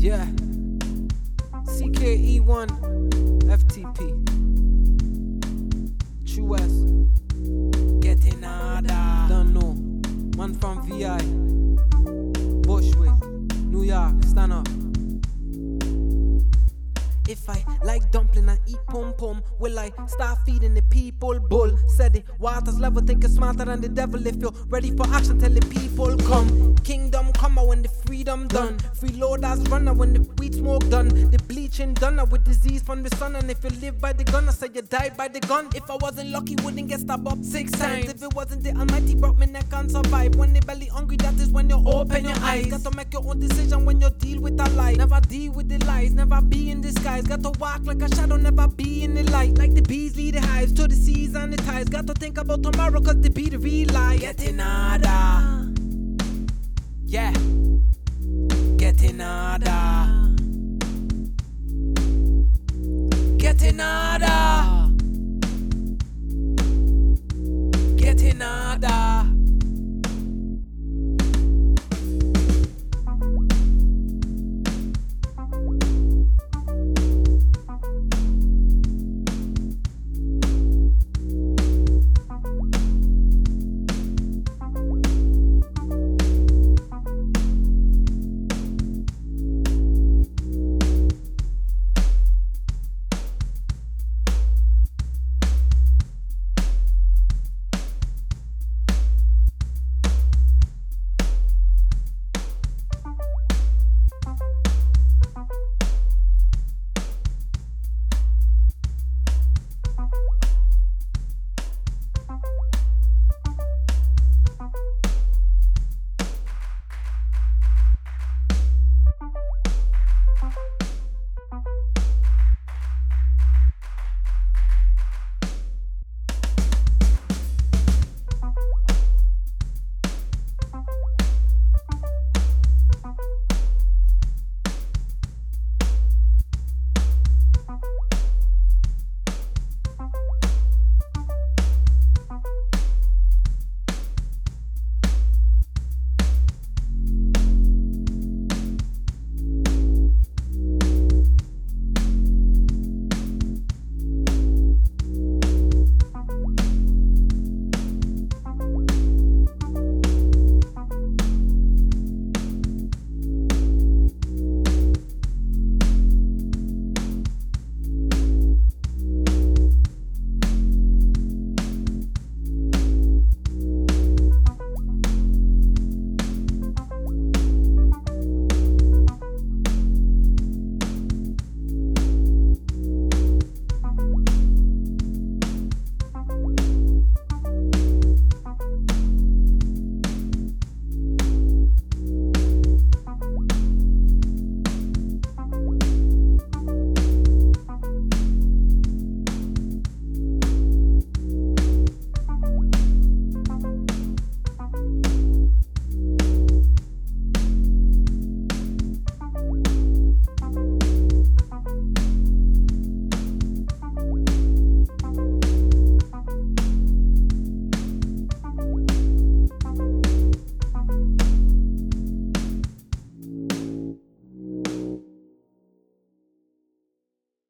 Yeah. CKE1 FTP. True S. Getting harder. Don't know. Man from VI. Bushwick. New York. Stand up. If I like dumpling and eat pom pom, will I start feeding the people? Bull said it. Waters level think it's smarter than the devil. If you're ready for action, tell the people come. Kingdom come freedom done. Free lord Freeloaders runner when the weed smoke done. The bleaching done with disease from the sun. And if you live by the gun, I say you die by the gun. If I wasn't lucky, wouldn't get stabbed up six times. If it wasn't the Almighty broke me neck and survive. When they belly hungry, that is when you open your eyes. Got to make your own decision when you deal with a lie. Never deal with the lies, never be in disguise. Got to walk like a shadow, never be in the light. Like the bees lead the hives to the seas and the tides. Got to think about tomorrow, cause the be the real lie. Getting harder. Yeah. Getting harder.